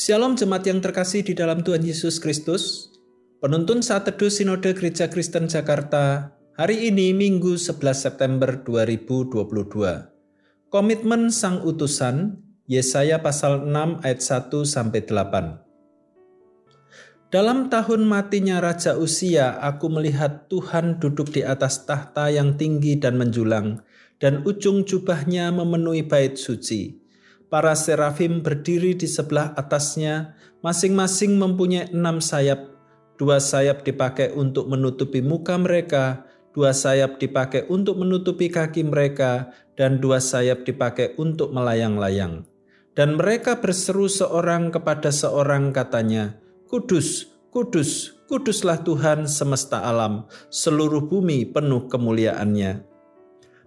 Shalom jemaat yang terkasih di dalam Tuhan Yesus Kristus. Penuntun saat teduh Sinode Gereja Kristen Jakarta hari ini Minggu 11 September 2022. Komitmen Sang Utusan Yesaya pasal 6 ayat 1 sampai 8. Dalam tahun matinya Raja Usia, aku melihat Tuhan duduk di atas tahta yang tinggi dan menjulang, dan ujung jubahnya memenuhi bait suci Para serafim berdiri di sebelah atasnya, masing-masing mempunyai enam sayap. Dua sayap dipakai untuk menutupi muka mereka, dua sayap dipakai untuk menutupi kaki mereka, dan dua sayap dipakai untuk melayang-layang. Dan mereka berseru seorang kepada seorang katanya, Kudus, kudus, kuduslah Tuhan semesta alam, seluruh bumi penuh kemuliaannya.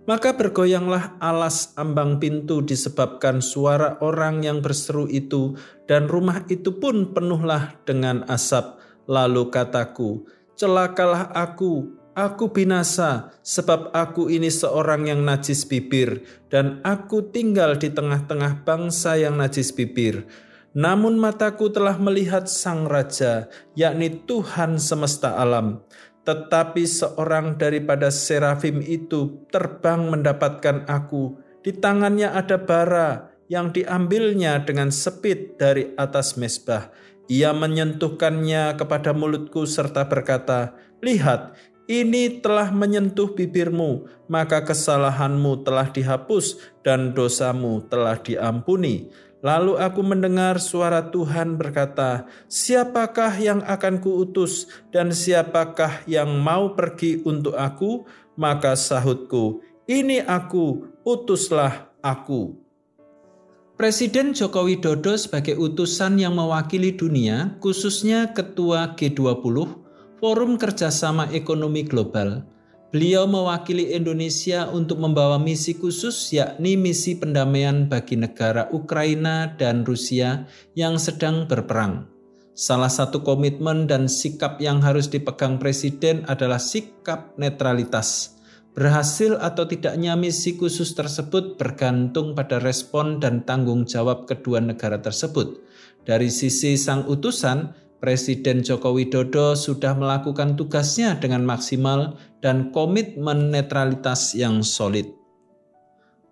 Maka bergoyanglah alas ambang pintu disebabkan suara orang yang berseru itu, dan rumah itu pun penuhlah dengan asap. Lalu kataku, "Celakalah aku, aku binasa, sebab aku ini seorang yang najis bibir, dan aku tinggal di tengah-tengah bangsa yang najis bibir." Namun mataku telah melihat Sang Raja, yakni Tuhan semesta alam. Tetapi seorang daripada serafim itu terbang mendapatkan aku. Di tangannya ada bara yang diambilnya dengan sepit dari atas mesbah. Ia menyentuhkannya kepada mulutku serta berkata, Lihat, ini telah menyentuh bibirmu, maka kesalahanmu telah dihapus dan dosamu telah diampuni. Lalu aku mendengar suara Tuhan berkata, "Siapakah yang akan kuutus, dan siapakah yang mau pergi untuk aku?" Maka sahutku, "Ini aku, utuslah aku." Presiden Joko Widodo sebagai utusan yang mewakili dunia, khususnya Ketua G20, Forum Kerjasama Ekonomi Global, Beliau mewakili Indonesia untuk membawa misi khusus yakni misi pendamaian bagi negara Ukraina dan Rusia yang sedang berperang. Salah satu komitmen dan sikap yang harus dipegang presiden adalah sikap netralitas. Berhasil atau tidaknya misi khusus tersebut bergantung pada respon dan tanggung jawab kedua negara tersebut. Dari sisi sang utusan, Presiden Joko Widodo sudah melakukan tugasnya dengan maksimal dan komitmen netralitas yang solid.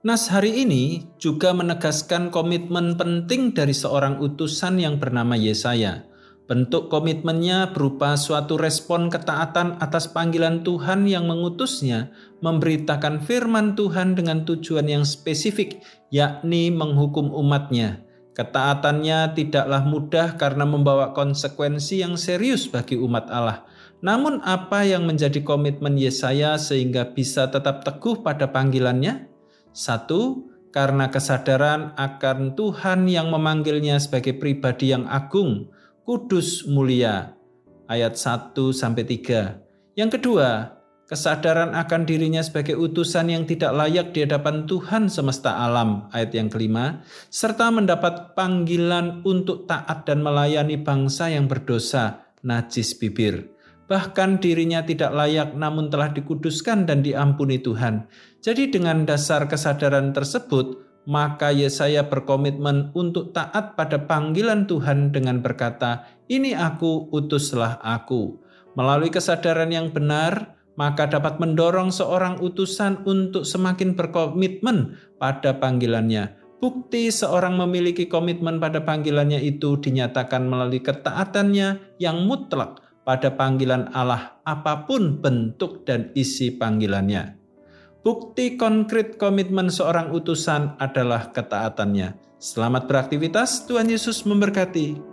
Nas hari ini juga menegaskan komitmen penting dari seorang utusan yang bernama Yesaya. Bentuk komitmennya berupa suatu respon ketaatan atas panggilan Tuhan yang mengutusnya memberitakan firman Tuhan dengan tujuan yang spesifik, yakni menghukum umatnya Ketaatannya tidaklah mudah karena membawa konsekuensi yang serius bagi umat Allah. Namun apa yang menjadi komitmen Yesaya sehingga bisa tetap teguh pada panggilannya? Satu, karena kesadaran akan Tuhan yang memanggilnya sebagai pribadi yang agung, kudus, mulia. Ayat 1 sampai 3. Yang kedua, kesadaran akan dirinya sebagai utusan yang tidak layak di hadapan Tuhan semesta alam, ayat yang kelima, serta mendapat panggilan untuk taat dan melayani bangsa yang berdosa, najis bibir. Bahkan dirinya tidak layak namun telah dikuduskan dan diampuni Tuhan. Jadi dengan dasar kesadaran tersebut, maka Yesaya berkomitmen untuk taat pada panggilan Tuhan dengan berkata, "Ini aku, utuslah aku." Melalui kesadaran yang benar, maka dapat mendorong seorang utusan untuk semakin berkomitmen pada panggilannya. Bukti seorang memiliki komitmen pada panggilannya itu dinyatakan melalui ketaatannya yang mutlak pada panggilan Allah, apa pun bentuk dan isi panggilannya. Bukti konkret komitmen seorang utusan adalah ketaatannya. Selamat beraktivitas, Tuhan Yesus memberkati.